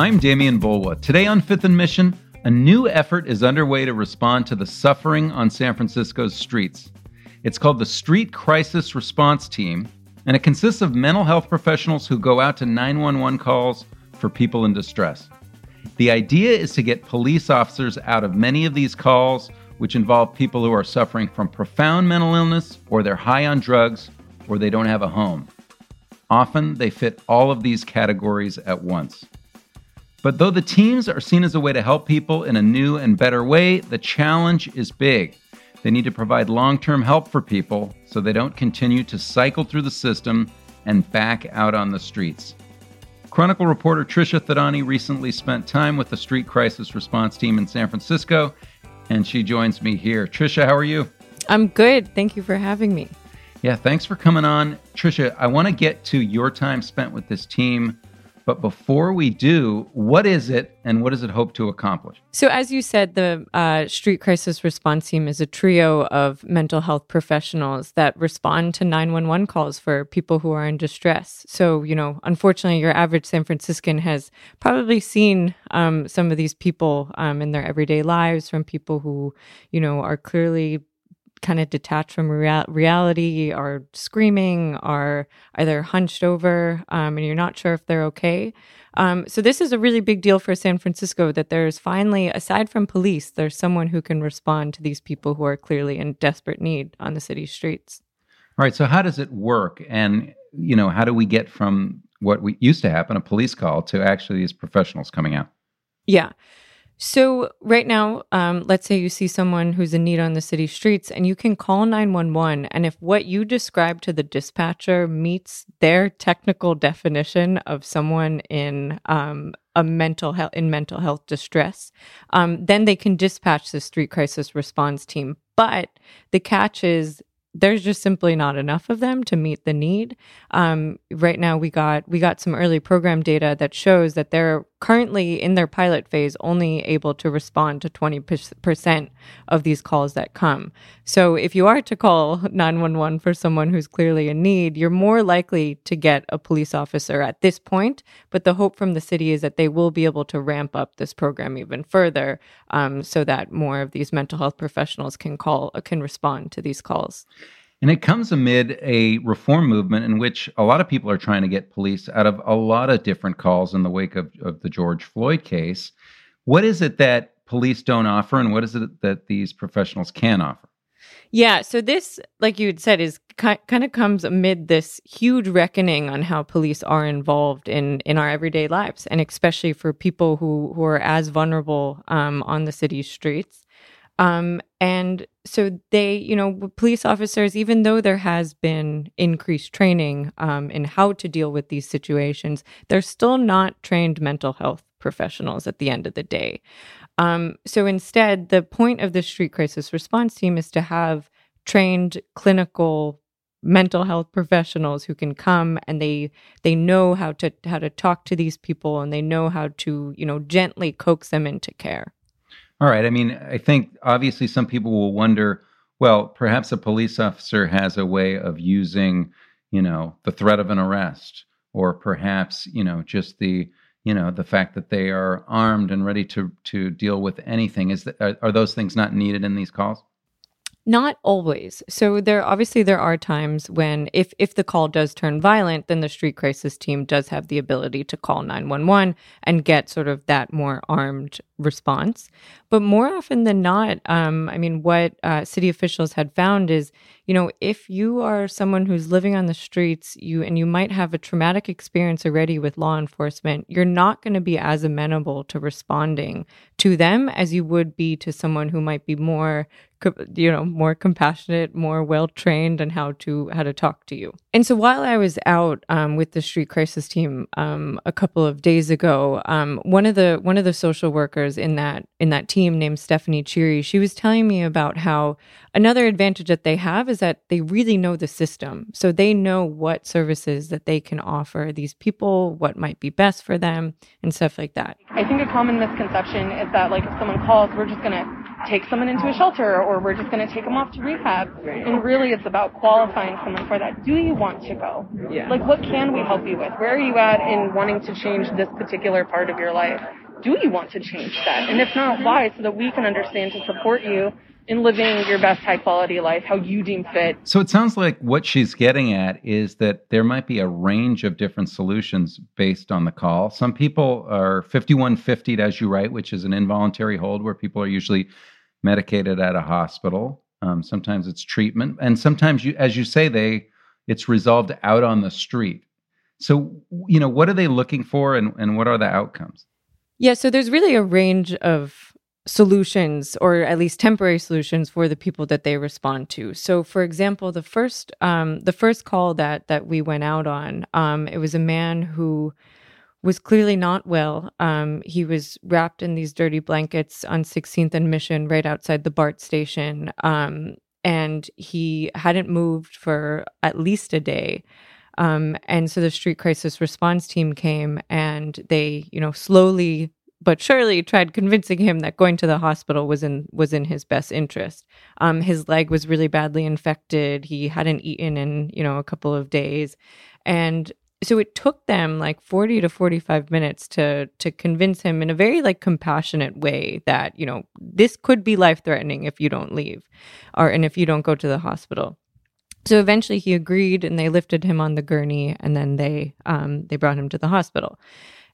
I'm Demian Bulwa. Today on Fifth and Mission, a new effort is underway to respond to the suffering on San Francisco's streets. It's called the Street Crisis Response Team, and it consists of mental health professionals who go out to 911 calls for people in distress. The idea is to get police officers out of many of these calls, which involve people who are suffering from profound mental illness, or they're high on drugs, or they don't have a home. Often they fit all of these categories at once. But though the teams are seen as a way to help people in a new and better way, the challenge is big. They need to provide long term help for people so they don't continue to cycle through the system and back out on the streets. Chronicle reporter Trisha Thadani recently spent time with the Street Crisis Response Team in San Francisco, and she joins me here. Trisha, how are you? I'm good. Thank you for having me. Yeah, thanks for coming on. Trisha, I want to get to your time spent with this team but before we do, what is it and what does it hope to accomplish? So, as you said, the uh, Street Crisis Response Team is a trio of mental health professionals that respond to 911 calls for people who are in distress. So, you know, unfortunately, your average San Franciscan has probably seen um, some of these people um, in their everyday lives from people who, you know, are clearly kind of detached from rea- reality are screaming are either hunched over um, and you're not sure if they're okay. Um, so this is a really big deal for san francisco that there's finally aside from police there's someone who can respond to these people who are clearly in desperate need on the city streets. All right so how does it work? And you know how do we get from what we used to happen a police call to actually these professionals coming out? Yeah so, right now, um, let's say you see someone who's in need on the city streets and you can call 911. And if what you describe to the dispatcher meets their technical definition of someone in um, a mental health in mental health distress, um, then they can dispatch the street crisis response team. But the catch is there's just simply not enough of them to meet the need. Um, right now, we got we got some early program data that shows that they're currently in their pilot phase only able to respond to 20% of these calls that come. So if you are to call 911 for someone who's clearly in need, you're more likely to get a police officer at this point. But the hope from the city is that they will be able to ramp up this program even further um, so that more of these mental health professionals can call can respond to these calls. And it comes amid a reform movement in which a lot of people are trying to get police out of a lot of different calls in the wake of, of the George Floyd case. What is it that police don't offer, and what is it that these professionals can offer? Yeah, so this, like you had said, is ki- kind of comes amid this huge reckoning on how police are involved in in our everyday lives, and especially for people who who are as vulnerable um, on the city streets. Um, and so they, you know, police officers, even though there has been increased training um, in how to deal with these situations, they're still not trained mental health professionals at the end of the day. Um, so instead, the point of the street crisis response team is to have trained clinical mental health professionals who can come and they they know how to how to talk to these people and they know how to you know gently coax them into care all right. I mean, I think obviously some people will wonder well, perhaps a police officer has a way of using, you know, the threat of an arrest, or perhaps, you know, just the, you know, the fact that they are armed and ready to to deal with anything. Is that, are, are those things not needed in these calls? Not always. So there obviously there are times when if if the call does turn violent, then the street crisis team does have the ability to call 911 and get sort of that more armed response. But more often than not, um, I mean, what uh, city officials had found is, you know, if you are someone who's living on the streets, you and you might have a traumatic experience already with law enforcement, you're not going to be as amenable to responding to them as you would be to someone who might be more you know more compassionate more well trained on how to how to talk to you and so while i was out um, with the street crisis team um, a couple of days ago um, one of the one of the social workers in that in that team named stephanie cheery she was telling me about how another advantage that they have is that they really know the system so they know what services that they can offer these people what might be best for them and stuff like that i think a common misconception is that like if someone calls we're just going to take someone into a shelter or we're just going to take them off to rehab. And really it's about qualifying someone for that. Do you want to go? Yeah. Like what can we help you with? Where are you at in wanting to change this particular part of your life? Do you want to change that? And if not, why? So that we can understand to support you in living your best high quality life, how you deem fit. So it sounds like what she's getting at is that there might be a range of different solutions based on the call. Some people are 5150 as you write, which is an involuntary hold where people are usually medicated at a hospital. Um, sometimes it's treatment, and sometimes you, as you say, they it's resolved out on the street. So, you know, what are they looking for, and and what are the outcomes? Yeah, so there's really a range of solutions or at least temporary solutions for the people that they respond to. So for example the first um, the first call that that we went out on um, it was a man who was clearly not well. Um, he was wrapped in these dirty blankets on 16th and mission right outside the bart station. Um, and he hadn't moved for at least a day um, and so the street crisis response team came and they you know slowly but surely tried convincing him that going to the hospital was in was in his best interest. Um, his leg was really badly infected. He hadn't eaten in you know a couple of days, and so it took them like 40 to 45 minutes to to convince him in a very like compassionate way that you know this could be life threatening if you don't leave or and if you don't go to the hospital so eventually he agreed and they lifted him on the gurney and then they um, they brought him to the hospital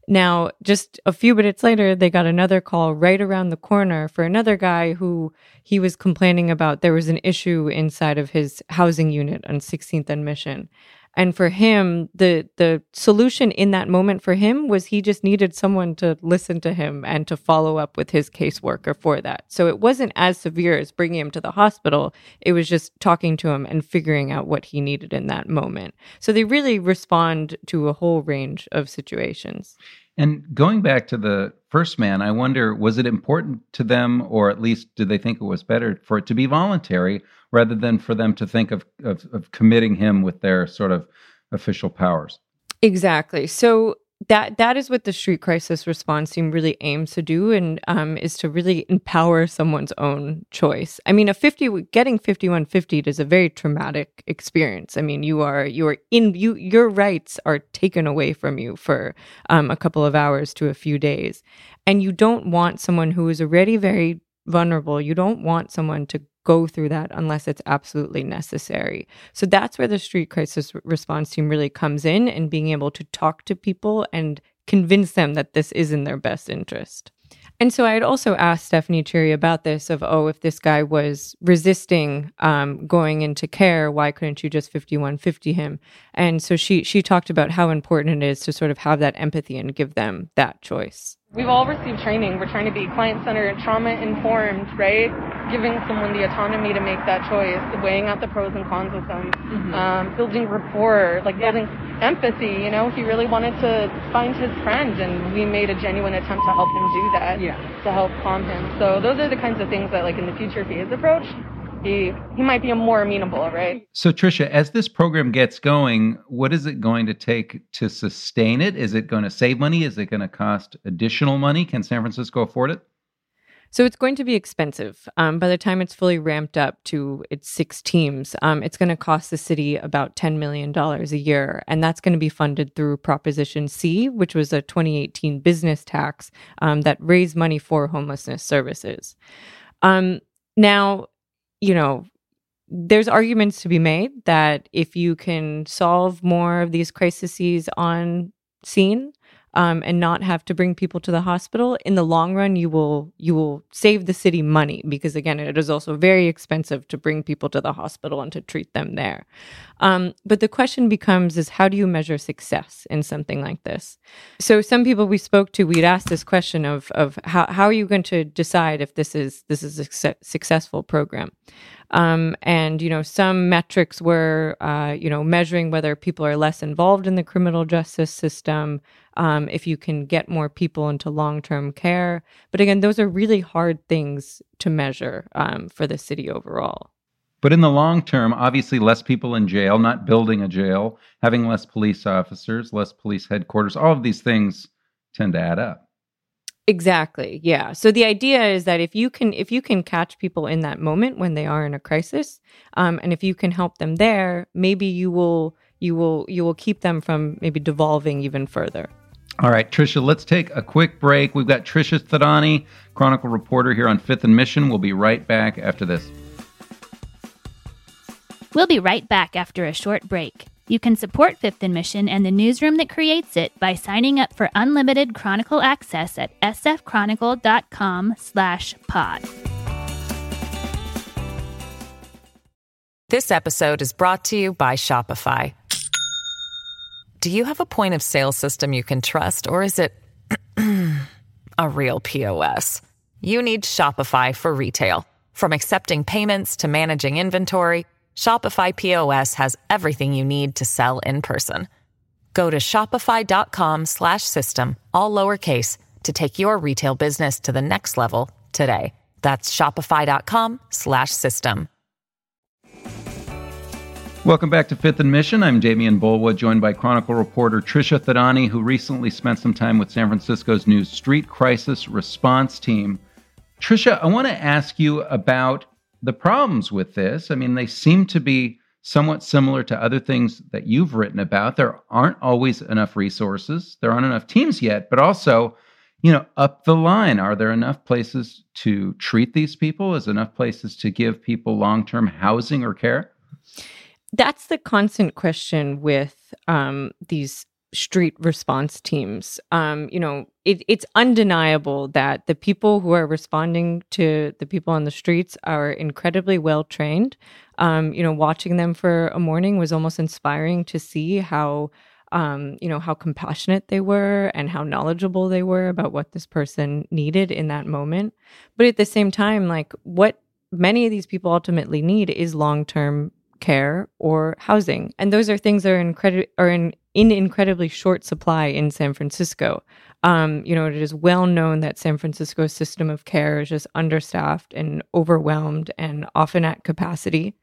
now, just a few minutes later, they got another call right around the corner for another guy who he was complaining about there was an issue inside of his housing unit on 16th and Mission. And for him, the the solution in that moment for him was he just needed someone to listen to him and to follow up with his caseworker for that. So it wasn't as severe as bringing him to the hospital. It was just talking to him and figuring out what he needed in that moment. So they really respond to a whole range of situations. And going back to the first man, I wonder was it important to them, or at least did they think it was better for it to be voluntary rather than for them to think of, of, of committing him with their sort of official powers? Exactly. So that that is what the street crisis response team really aims to do and um, is to really empower someone's own choice. I mean a 50 getting 5150 is a very traumatic experience. I mean you are you are in you your rights are taken away from you for um, a couple of hours to a few days. And you don't want someone who is already very vulnerable. You don't want someone to go through that unless it's absolutely necessary. So that's where the street crisis response team really comes in and being able to talk to people and convince them that this is in their best interest. And so I had also asked Stephanie Cheery about this of, oh, if this guy was resisting um, going into care, why couldn't you just 5150 him? And so she she talked about how important it is to sort of have that empathy and give them that choice. We've all received training. We're trying to be client centered, trauma informed, right? Giving someone the autonomy to make that choice, weighing out the pros and cons with them, mm-hmm. um, building rapport, like building empathy. You know, he really wanted to find his friend, and we made a genuine attempt to help him do that, yeah. to help calm him. So those are the kinds of things that, like in the future, is approached, he he might be a more amenable, right? So Trisha, as this program gets going, what is it going to take to sustain it? Is it going to save money? Is it going to cost additional money? Can San Francisco afford it? So it's going to be expensive. Um, by the time it's fully ramped up to its six teams, um, it's going to cost the city about $10 million a year. And that's going to be funded through Proposition C, which was a 2018 business tax um, that raised money for homelessness services. Um, now, you know, there's arguments to be made that if you can solve more of these crises on scene, um, and not have to bring people to the hospital, in the long run, you will you will save the city money because again, it is also very expensive to bring people to the hospital and to treat them there. Um, but the question becomes: is how do you measure success in something like this? So some people we spoke to, we'd asked this question of of how how are you going to decide if this is this is a successful program? Um, and you know, some metrics were, uh, you know, measuring whether people are less involved in the criminal justice system, um, if you can get more people into long-term care. But again, those are really hard things to measure um, for the city overall. But in the long term, obviously, less people in jail, not building a jail, having less police officers, less police headquarters, all of these things tend to add up. Exactly. Yeah. So the idea is that if you can if you can catch people in that moment when they are in a crisis, um, and if you can help them there, maybe you will you will you will keep them from maybe devolving even further. All right, Trisha, let's take a quick break. We've got Trisha Thadani, Chronicle reporter here on Fifth and Mission. We'll be right back after this. We'll be right back after a short break. You can support Fifth and Mission and the newsroom that creates it by signing up for unlimited Chronicle access at sfchronicle.com slash pod. This episode is brought to you by Shopify. Do you have a point of sale system you can trust, or is it a real POS? You need Shopify for retail. From accepting payments to managing inventory, Shopify POS has everything you need to sell in person. Go to shopify.com/system all lowercase to take your retail business to the next level today. That's shopify.com/system. Welcome back to Fifth and Mission. I'm Demian Bulwa, joined by Chronicle reporter Trisha Thadani, who recently spent some time with San Francisco's new street crisis response team. Trisha, I want to ask you about the problems with this, I mean, they seem to be somewhat similar to other things that you've written about. There aren't always enough resources, there aren't enough teams yet, but also, you know, up the line, are there enough places to treat these people? Is enough places to give people long term housing or care? That's the constant question with um, these street response teams. Um, you know, it, it's undeniable that the people who are responding to the people on the streets are incredibly well trained. Um, you know, watching them for a morning was almost inspiring to see how. Um, you know how compassionate they were and how knowledgeable they were about what this person needed in that moment. But at the same time, like what many of these people ultimately need is long-term care or housing, and those are things that are incredible are in in incredibly short supply in San Francisco. Um, you know, it is well known that San Francisco's system of care is just understaffed and overwhelmed and often at capacity.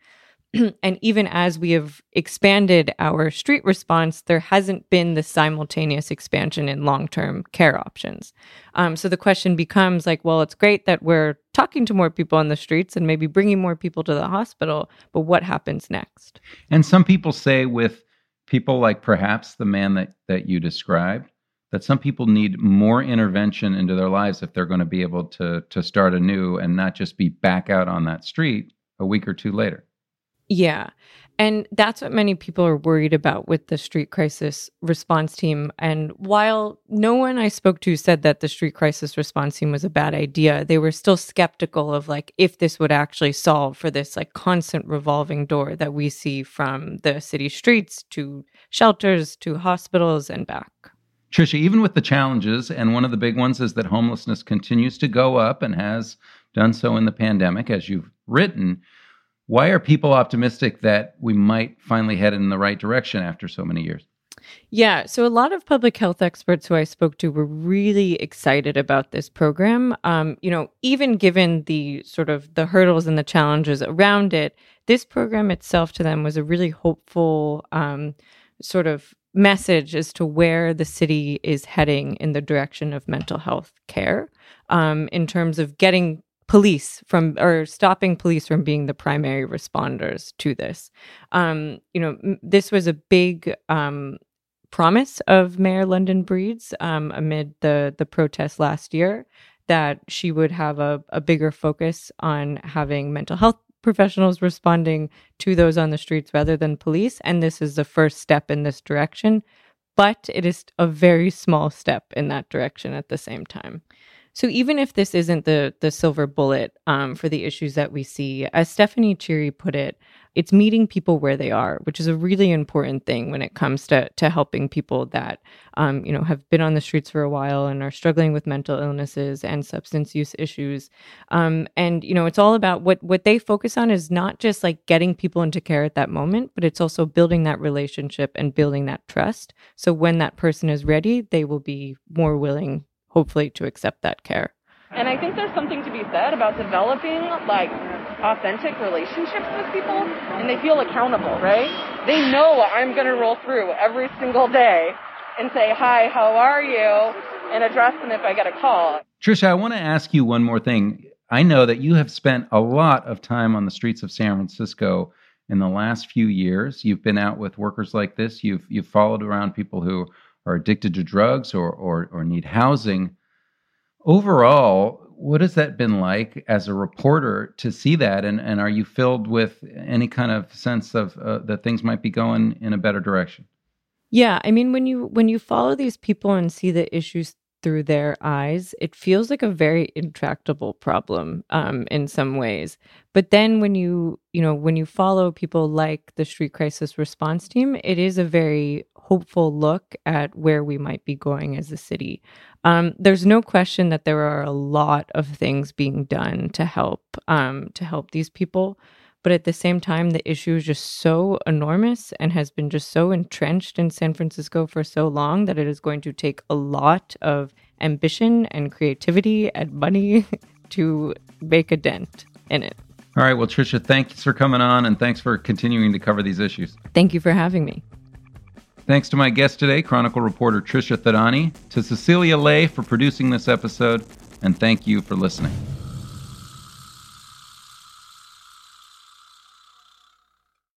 and even as we have expanded our street response, there hasn't been the simultaneous expansion in long term care options. Um, so the question becomes like, well, it's great that we're talking to more people on the streets and maybe bringing more people to the hospital, but what happens next? And some people say with people like perhaps the man that, that you described, that some people need more intervention into their lives if they're going to be able to to start anew and not just be back out on that street a week or two later. Yeah. And that's what many people are worried about with the street crisis response team. And while no one I spoke to said that the street crisis response team was a bad idea, they were still skeptical of like if this would actually solve for this like constant revolving door that we see from the city streets to shelters to hospitals and back. Trisha, even with the challenges, and one of the big ones is that homelessness continues to go up and has done so in the pandemic, as you've written why are people optimistic that we might finally head in the right direction after so many years? Yeah, so a lot of public health experts who I spoke to were really excited about this program. Um, you know, even given the sort of the hurdles and the challenges around it, this program itself to them was a really hopeful um, sort of message as to where the city is heading in the direction of mental health care um, in terms of getting police from or stopping police from being the primary responders to this. Um, you know, this was a big um, promise of Mayor London Breed's um, amid the the protests last year that she would have a, a bigger focus on having mental health professionals responding to those on the streets rather than police. And this is the first step in this direction. but it is a very small step in that direction at the same time. So even if this isn't the the silver bullet um, for the issues that we see, as Stephanie Cheery put it, it's meeting people where they are, which is a really important thing when it comes to to helping people that um, you know have been on the streets for a while and are struggling with mental illnesses and substance use issues. Um, and you know, it's all about what what they focus on is not just like getting people into care at that moment, but it's also building that relationship and building that trust. So when that person is ready, they will be more willing hopefully to accept that care. And I think there's something to be said about developing like authentic relationships with people and they feel accountable, right? They know I'm going to roll through every single day and say, hi, how are you? And address them if I get a call. Trisha, I want to ask you one more thing. I know that you have spent a lot of time on the streets of San Francisco in the last few years. You've been out with workers like this. You've you've followed around people who are addicted to drugs or, or, or need housing. Overall, what has that been like as a reporter to see that? And, and are you filled with any kind of sense of uh, that things might be going in a better direction? Yeah, I mean when you when you follow these people and see the issues through their eyes, it feels like a very intractable problem um, in some ways. But then when you, you know, when you follow people like the street crisis response team, it is a very hopeful look at where we might be going as a city. Um, there's no question that there are a lot of things being done to help um, to help these people. But at the same time, the issue is just so enormous and has been just so entrenched in San Francisco for so long that it is going to take a lot of ambition and creativity and money to make a dent in it. All right. Well, Trisha, thanks for coming on and thanks for continuing to cover these issues. Thank you for having me. Thanks to my guest today, Chronicle reporter Trisha Thadani, to Cecilia Lei for producing this episode, and thank you for listening.